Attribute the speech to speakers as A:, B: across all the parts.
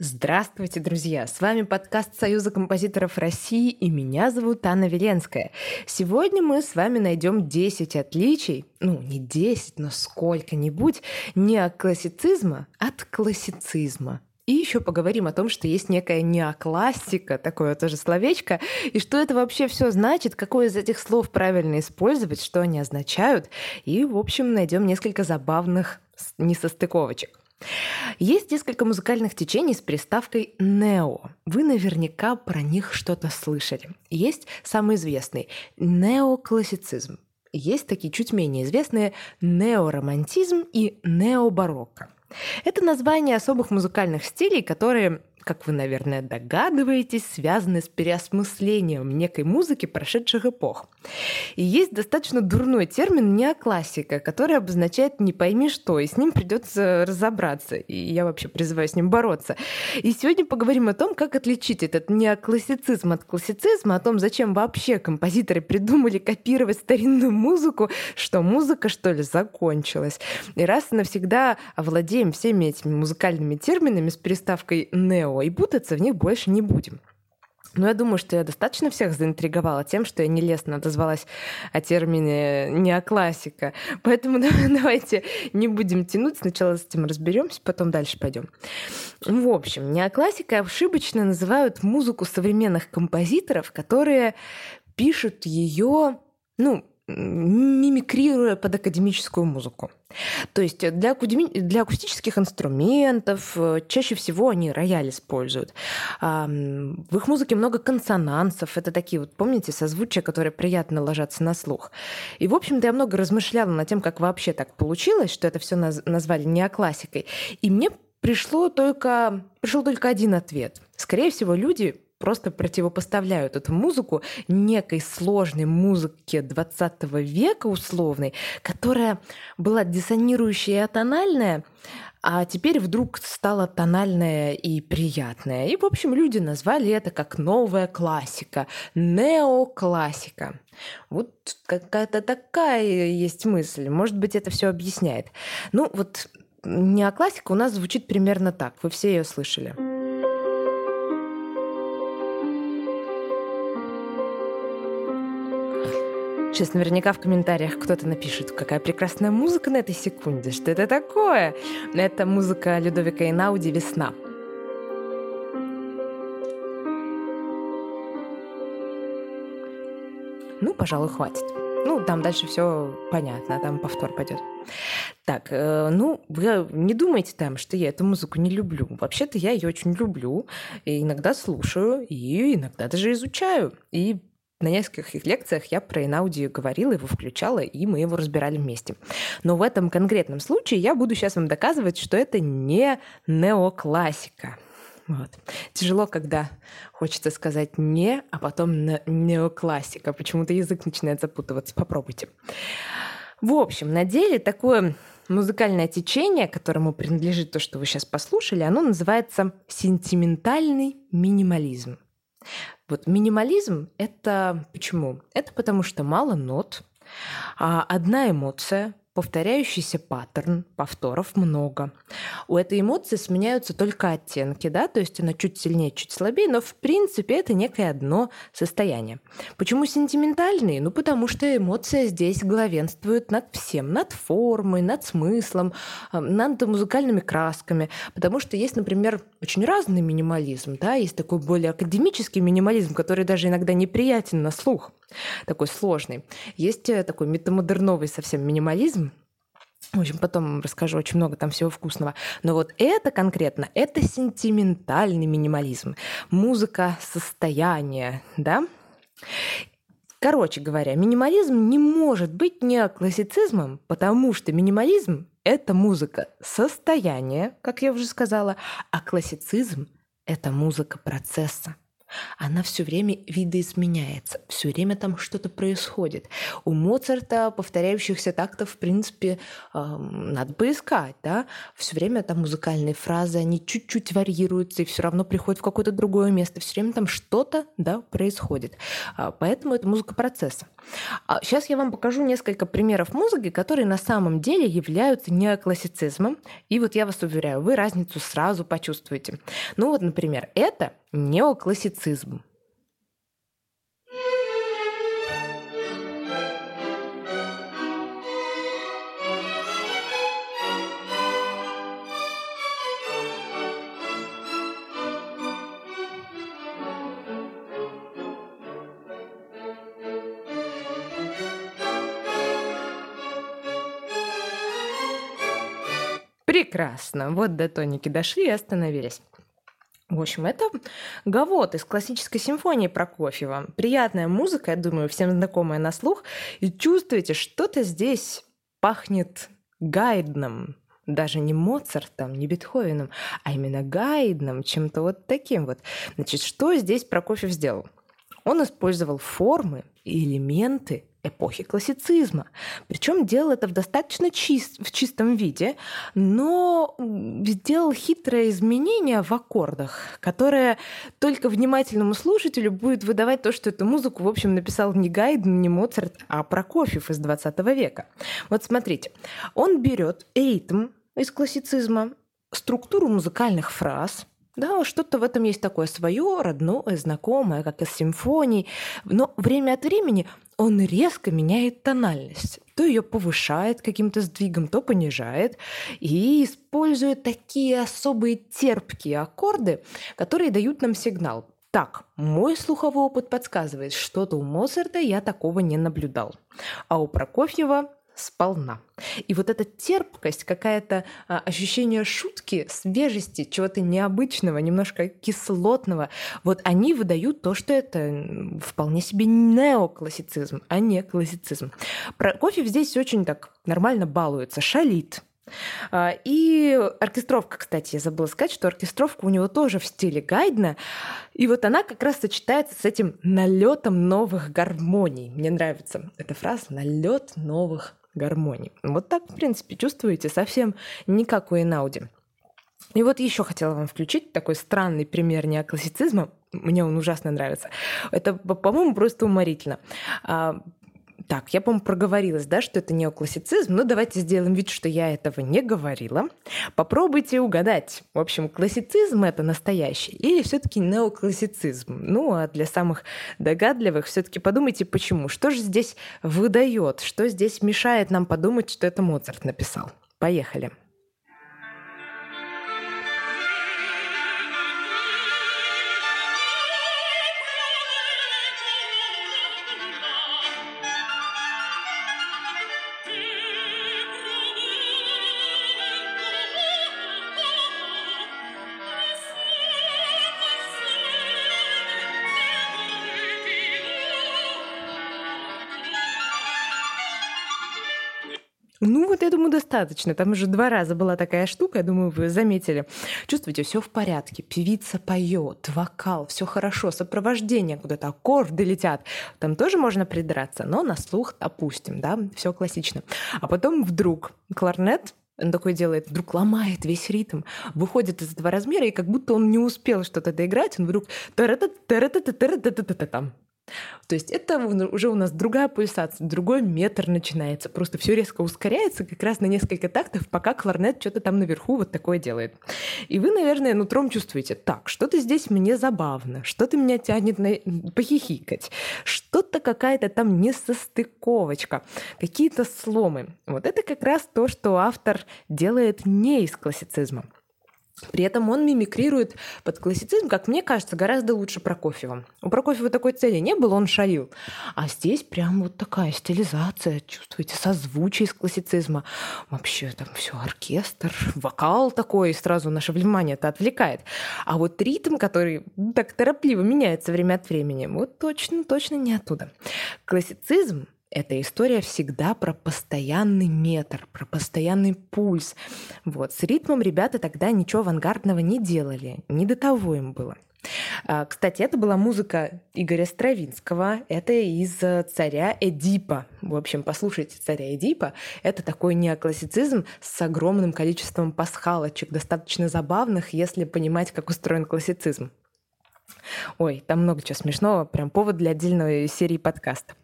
A: Здравствуйте, друзья! С вами подкаст Союза композиторов России, и меня зовут Анна Веленская. Сегодня мы с вами найдем 10 отличий, ну, не 10, но сколько-нибудь, не от классицизма, от классицизма. И еще поговорим о том, что есть некая неоклассика, такое тоже словечко, и что это вообще все значит, какое из этих слов правильно использовать, что они означают. И, в общем, найдем несколько забавных несостыковочек. Есть несколько музыкальных течений с приставкой «нео». Вы наверняка про них что-то слышали. Есть самый известный – неоклассицизм. Есть такие чуть менее известные неоромантизм и необарокко. Это название особых музыкальных стилей, которые как вы, наверное, догадываетесь, связаны с переосмыслением некой музыки прошедших эпох. И есть достаточно дурной термин неоклассика, который обозначает не пойми что, и с ним придется разобраться. И я вообще призываю с ним бороться. И сегодня поговорим о том, как отличить этот неоклассицизм от классицизма, о том, зачем вообще композиторы придумали копировать старинную музыку, что музыка, что ли, закончилась. И раз и навсегда овладеем всеми этими музыкальными терминами с переставкой «нео», и путаться в них больше не будем. Но я думаю, что я достаточно всех заинтриговала тем, что я нелестно отозвалась о термине неоклассика. Поэтому давайте не будем тянуть, сначала с этим разберемся, потом дальше пойдем. В общем, неоклассика ошибочно называют музыку современных композиторов, которые пишут ее, ну, мимикрируя под академическую музыку. То есть для, для акустических инструментов э, чаще всего они рояль используют. В их музыке много консонансов. Это такие вот, помните, созвучия, которые приятно ложатся на слух. И, в общем-то, я много размышляла над тем, как вообще так получилось, что это все назвали неоклассикой. И мне пришло только, пришел только один ответ. Скорее всего, люди просто противопоставляют эту музыку некой сложной музыке 20 века условной, которая была диссонирующая и атональная, а теперь вдруг стала тональная и приятная. И, в общем, люди назвали это как новая классика, неоклассика. Вот какая-то такая есть мысль. Может быть, это все объясняет. Ну, вот неоклассика у нас звучит примерно так. Вы все ее слышали. Сейчас наверняка в комментариях кто-то напишет, какая прекрасная музыка на этой секунде, что это такое? Это музыка Людовика Инауди «Весна». Ну, пожалуй, хватит. Ну, там дальше все понятно, там повтор пойдет. Так, э, ну, вы не думайте там, что я эту музыку не люблю. Вообще-то я ее очень люблю, и иногда слушаю, и иногда даже изучаю. И на нескольких лекциях я про Инауди говорила, его включала, и мы его разбирали вместе. Но в этом конкретном случае я буду сейчас вам доказывать, что это не неоклассика. Вот. Тяжело, когда хочется сказать «не», а потом «неоклассика». Почему-то язык начинает запутываться. Попробуйте. В общем, на деле такое музыкальное течение, которому принадлежит то, что вы сейчас послушали, оно называется сентиментальный минимализм. Вот минимализм — это почему? Это потому что мало нот, а одна эмоция, повторяющийся паттерн, повторов много. У этой эмоции сменяются только оттенки, да, то есть она чуть сильнее, чуть слабее, но в принципе это некое одно состояние. Почему сентиментальные? Ну, потому что эмоция здесь главенствует над всем, над формой, над смыслом, над музыкальными красками, потому что есть, например, очень разный минимализм, да, есть такой более академический минимализм, который даже иногда неприятен на слух, такой сложный. Есть э, такой метамодерновый совсем минимализм, в общем, потом расскажу очень много там всего вкусного. Но вот это конкретно, это сентиментальный минимализм. Музыка состояния, да? Короче говоря, минимализм не может быть неоклассицизмом, потому что минимализм — это музыка состояния, как я уже сказала, а классицизм — это музыка процесса. Она все время видоизменяется, все время там что-то происходит. У Моцарта повторяющихся тактов, в принципе, э, надо поискать, да, все время там музыкальные фразы, они чуть-чуть варьируются и все равно приходят в какое-то другое место, все время там что-то, да, происходит. А, поэтому это музыка процесса. А сейчас я вам покажу несколько примеров музыки, которые на самом деле являются неоклассицизмом, и вот я вас уверяю, вы разницу сразу почувствуете. Ну вот, например, это неоклассицизм. Прекрасно. Вот до тоники дошли и остановились. В общем, это Гавот из классической симфонии Прокофьева. Приятная музыка, я думаю, всем знакомая на слух. И чувствуете, что-то здесь пахнет Гайдном. Даже не Моцартом, не Бетховеном, а именно Гайдном, чем-то вот таким вот. Значит, что здесь Прокофьев сделал? Он использовал формы и элементы эпохи классицизма. Причем делал это в достаточно чист, в чистом виде, но сделал хитрое изменение в аккордах, которое только внимательному слушателю будет выдавать то, что эту музыку, в общем, написал не Гайден, не Моцарт, а Прокофьев из 20 века. Вот смотрите, он берет ритм из классицизма, структуру музыкальных фраз – да, что-то в этом есть такое свое, родное, знакомое, как из симфоний. Но время от времени он резко меняет тональность. То ее повышает каким-то сдвигом, то понижает. И использует такие особые терпкие аккорды, которые дают нам сигнал. Так, мой слуховой опыт подсказывает, что-то у Моцарта я такого не наблюдал. А у Прокофьева сполна. И вот эта терпкость, какая-то а, ощущение шутки, свежести, чего-то необычного, немножко кислотного, вот они выдают то, что это вполне себе неоклассицизм, а не классицизм. Прокофьев здесь очень так нормально балуется, шалит, а, и оркестровка, кстати, я забыла сказать, что оркестровка у него тоже в стиле Гайдна. И вот она как раз сочетается с этим налетом новых гармоний. Мне нравится эта фраза налет новых гармонии. Вот так, в принципе, чувствуете совсем не как у Энауди. И вот еще хотела вам включить такой странный пример неоклассицизма. Мне он ужасно нравится. Это, по-моему, просто уморительно. Так, я, по-моему, проговорилась, да, что это неоклассицизм. Ну, давайте сделаем вид, что я этого не говорила. Попробуйте угадать. В общем, классицизм это настоящий или все-таки неоклассицизм? Ну, а для самых догадливых все-таки подумайте, почему. Что же здесь выдает? Что здесь мешает нам подумать, что это Моцарт написал? Поехали. Ну, вот я думаю, достаточно. Там уже два раза была такая штука, я думаю, вы заметили. Чувствуете, все в порядке. Певица поет, вокал, все хорошо, сопровождение куда-то, аккорды летят. Там тоже можно придраться, но на слух опустим, да, все классично. А потом вдруг кларнет он такой делает, вдруг ломает весь ритм, выходит из этого размера, и как будто он не успел что-то доиграть, он вдруг там то есть это уже у нас другая пульсация, другой метр начинается. Просто все резко ускоряется как раз на несколько тактов, пока кларнет что-то там наверху вот такое делает. И вы, наверное, нутром чувствуете, так, что-то здесь мне забавно, что-то меня тянет на... похихикать, что-то какая-то там несостыковочка, какие-то сломы. Вот это как раз то, что автор делает не из классицизма. При этом он мимикрирует под классицизм, как мне кажется, гораздо лучше Прокофьева. У Прокофьева такой цели не было, он шалил. А здесь прям вот такая стилизация, чувствуете, созвучие из классицизма. Вообще там все оркестр, вокал такой, и сразу наше внимание это отвлекает. А вот ритм, который так торопливо меняется время от времени, вот точно, точно не оттуда. Классицизм эта история всегда про постоянный метр, про постоянный пульс. Вот. С ритмом ребята тогда ничего авангардного не делали, не до того им было. А, кстати, это была музыка Игоря Стравинского. Это из «Царя Эдипа». В общем, послушайте «Царя Эдипа». Это такой неоклассицизм с огромным количеством пасхалочек, достаточно забавных, если понимать, как устроен классицизм. Ой, там много чего смешного, прям повод для отдельной серии подкаста.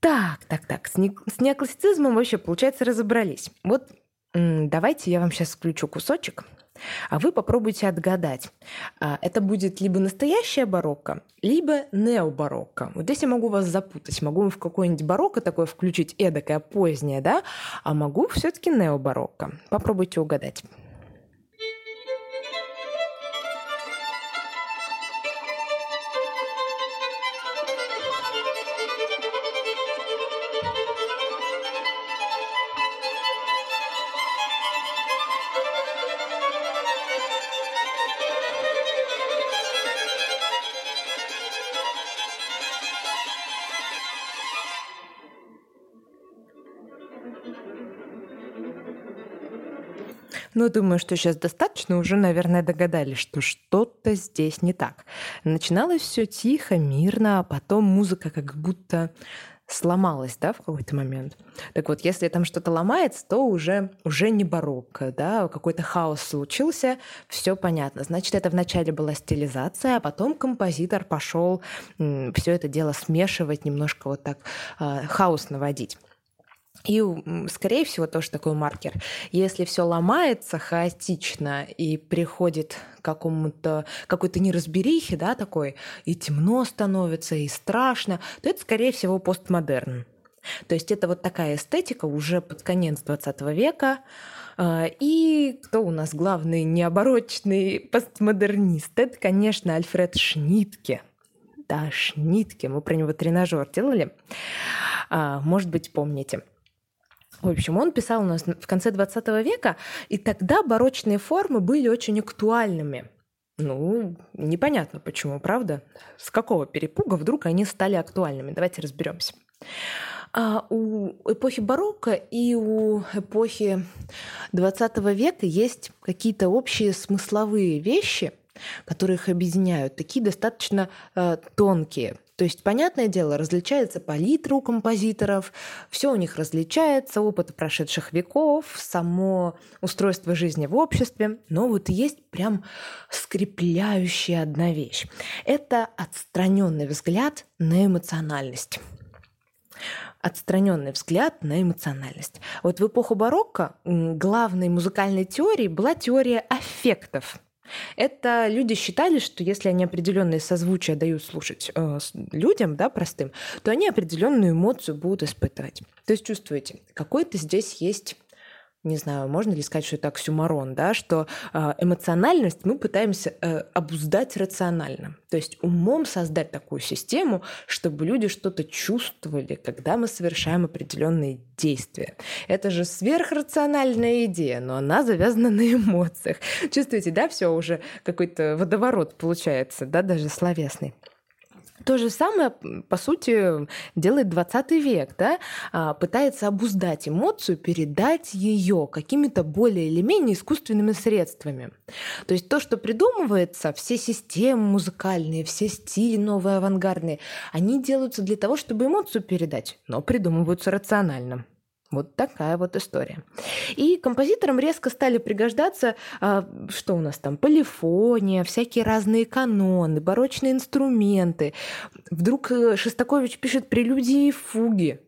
A: Так, так, так, с, не, с неоклассицизмом вообще, получается, разобрались. Вот давайте я вам сейчас включу кусочек, а вы попробуйте отгадать. А, это будет либо настоящая барокко, либо необарокко. Вот здесь я могу вас запутать. Могу в какое-нибудь барокко такое включить, эдакое позднее, да? А могу все таки необарокко. Попробуйте угадать. Ну, думаю, что сейчас достаточно, уже, наверное, догадались, что что-то здесь не так. Начиналось все тихо, мирно, а потом музыка как будто сломалась, да, в какой-то момент. Так вот, если там что-то ломается, то уже, уже не барокко, да, какой-то хаос случился, все понятно. Значит, это вначале была стилизация, а потом композитор пошел все это дело смешивать, немножко вот так э, хаос наводить. И, скорее всего, тоже такой маркер. Если все ломается хаотично и приходит какому-то какой-то неразберихе, да, такой, и темно становится, и страшно, то это, скорее всего, постмодерн. То есть это вот такая эстетика уже под конец 20 века. А, и кто у нас главный необорочный постмодернист? Это, конечно, Альфред Шнитке. Да, Шнитке. Мы про него тренажер делали. А, может быть, помните. В общем, он писал у нас в конце 20 века, и тогда барочные формы были очень актуальными. Ну, непонятно почему, правда? С какого перепуга вдруг они стали актуальными? Давайте разберемся. А у эпохи барокко и у эпохи 20 века есть какие-то общие смысловые вещи, которые их объединяют, такие достаточно э, тонкие. То есть, понятное дело, различается палитра у композиторов, все у них различается, опыт прошедших веков, само устройство жизни в обществе, но вот есть прям скрепляющая одна вещь. Это отстраненный взгляд на эмоциональность отстраненный взгляд на эмоциональность. Вот в эпоху барокко главной музыкальной теорией была теория аффектов. Это люди считали, что если они определенные созвучия дают слушать э, людям, да, простым, то они определенную эмоцию будут испытывать. То есть чувствуете, какой-то здесь есть не знаю, можно ли сказать, что это оксюмарон, да, что э, эмоциональность мы пытаемся э, обуздать рационально. То есть умом создать такую систему, чтобы люди что-то чувствовали, когда мы совершаем определенные действия. Это же сверхрациональная идея, но она завязана на эмоциях. Чувствуете, да, все уже какой-то водоворот получается, да, даже словесный. То же самое, по сути, делает 20 век, да? А, пытается обуздать эмоцию, передать ее какими-то более или менее искусственными средствами. То есть то, что придумывается, все системы музыкальные, все стили новые авангардные, они делаются для того, чтобы эмоцию передать, но придумываются рационально. Вот такая вот история. И композиторам резко стали пригождаться, а, что у нас там, полифония, всякие разные каноны, барочные инструменты. Вдруг э, Шостакович пишет прелюдии и фуги.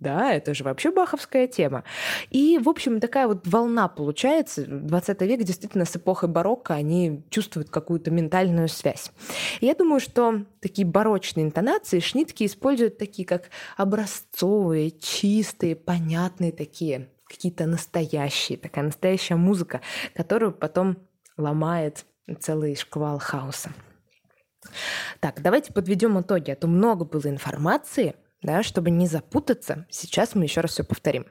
A: Да, это же вообще баховская тема. И, в общем, такая вот волна получается. 20 век действительно с эпохой барокко они чувствуют какую-то ментальную связь. И я думаю, что такие барочные интонации Шнитки используют такие, как образцовые, чистые, понятные такие, какие-то настоящие, такая настоящая музыка, которую потом ломает целый шквал хаоса. Так, давайте подведем итоги, а то много было информации – да, чтобы не запутаться, сейчас мы еще раз все повторим.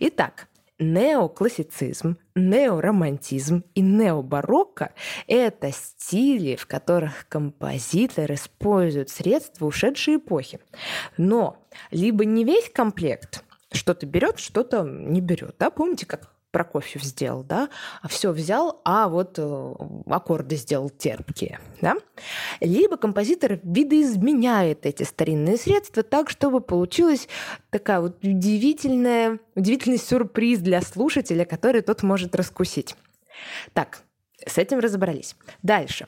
A: Итак, неоклассицизм, неоромантизм и необарокко – это стили, в которых композитор использует средства ушедшей эпохи. Но либо не весь комплект, что-то берет, что-то не берет. Да? Помните, как Прокофьев сделал, да, а все взял, а вот э, аккорды сделал терпкие, да. Либо композитор видоизменяет эти старинные средства так, чтобы получилась такая вот удивительная, удивительный сюрприз для слушателя, который тот может раскусить. Так, с этим разобрались. Дальше.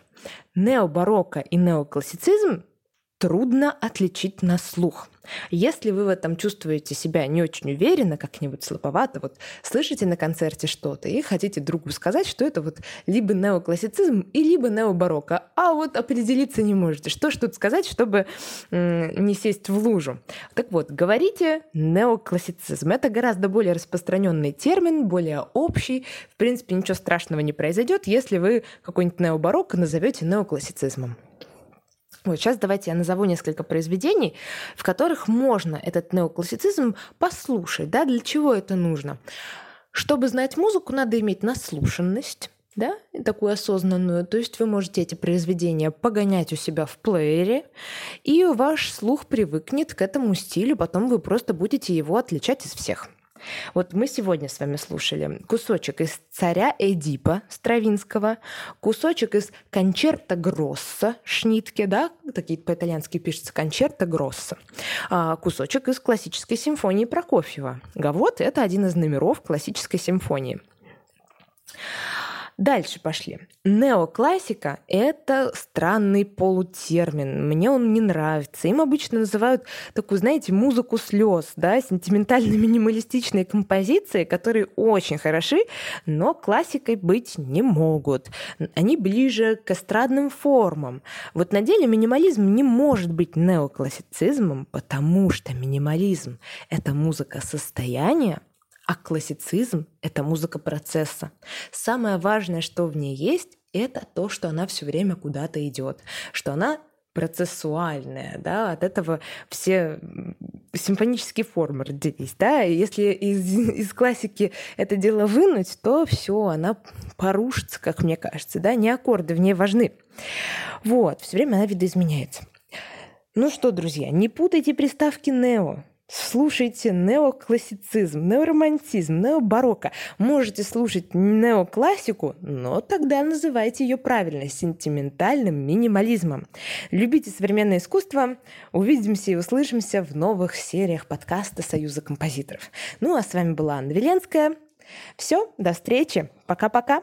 A: Необарокко и неоклассицизм трудно отличить на слух. Если вы в этом чувствуете себя не очень уверенно, как-нибудь слабовато, вот слышите на концерте что-то и хотите другу сказать, что это вот либо неоклассицизм и либо необарокко, а вот определиться не можете. Что ж тут сказать, чтобы не сесть в лужу? Так вот, говорите неоклассицизм. Это гораздо более распространенный термин, более общий. В принципе, ничего страшного не произойдет, если вы какой-нибудь необарокко назовете неоклассицизмом. Вот сейчас давайте я назову несколько произведений, в которых можно этот неоклассицизм послушать. Да? Для чего это нужно? Чтобы знать музыку, надо иметь наслушанность, да, такую осознанную. То есть вы можете эти произведения погонять у себя в плеере, и ваш слух привыкнет к этому стилю, потом вы просто будете его отличать из всех. Вот мы сегодня с вами слушали кусочек из «Царя Эдипа» Стравинского, кусочек из «Кончерта Гросса» Шнитке, да, такие по-итальянски пишется «Кончерта Гросса», а кусочек из классической симфонии Прокофьева. Гавот – это один из номеров классической симфонии. Дальше пошли. Неоклассика — это странный полутермин. Мне он не нравится. Им обычно называют такую, знаете, музыку слез, да, сентиментально-минималистичные композиции, которые очень хороши, но классикой быть не могут. Они ближе к эстрадным формам. Вот на деле минимализм не может быть неоклассицизмом, потому что минимализм — это музыка состояния, а классицизм — это музыка процесса. Самое важное, что в ней есть, это то, что она все время куда-то идет, что она процессуальная, да, от этого все симфонические формы родились, да, и если из, из классики это дело вынуть, то все, она порушится, как мне кажется, да, не аккорды в ней важны. Вот, все время она видоизменяется. Ну что, друзья, не путайте приставки «нео», Слушайте неоклассицизм, неоромантизм, необарокко. Можете слушать неоклассику, но тогда называйте ее правильно, сентиментальным минимализмом. Любите современное искусство. Увидимся и услышимся в новых сериях подкаста Союза композиторов. Ну а с вами была Анна Веленская. Все, до встречи. Пока-пока.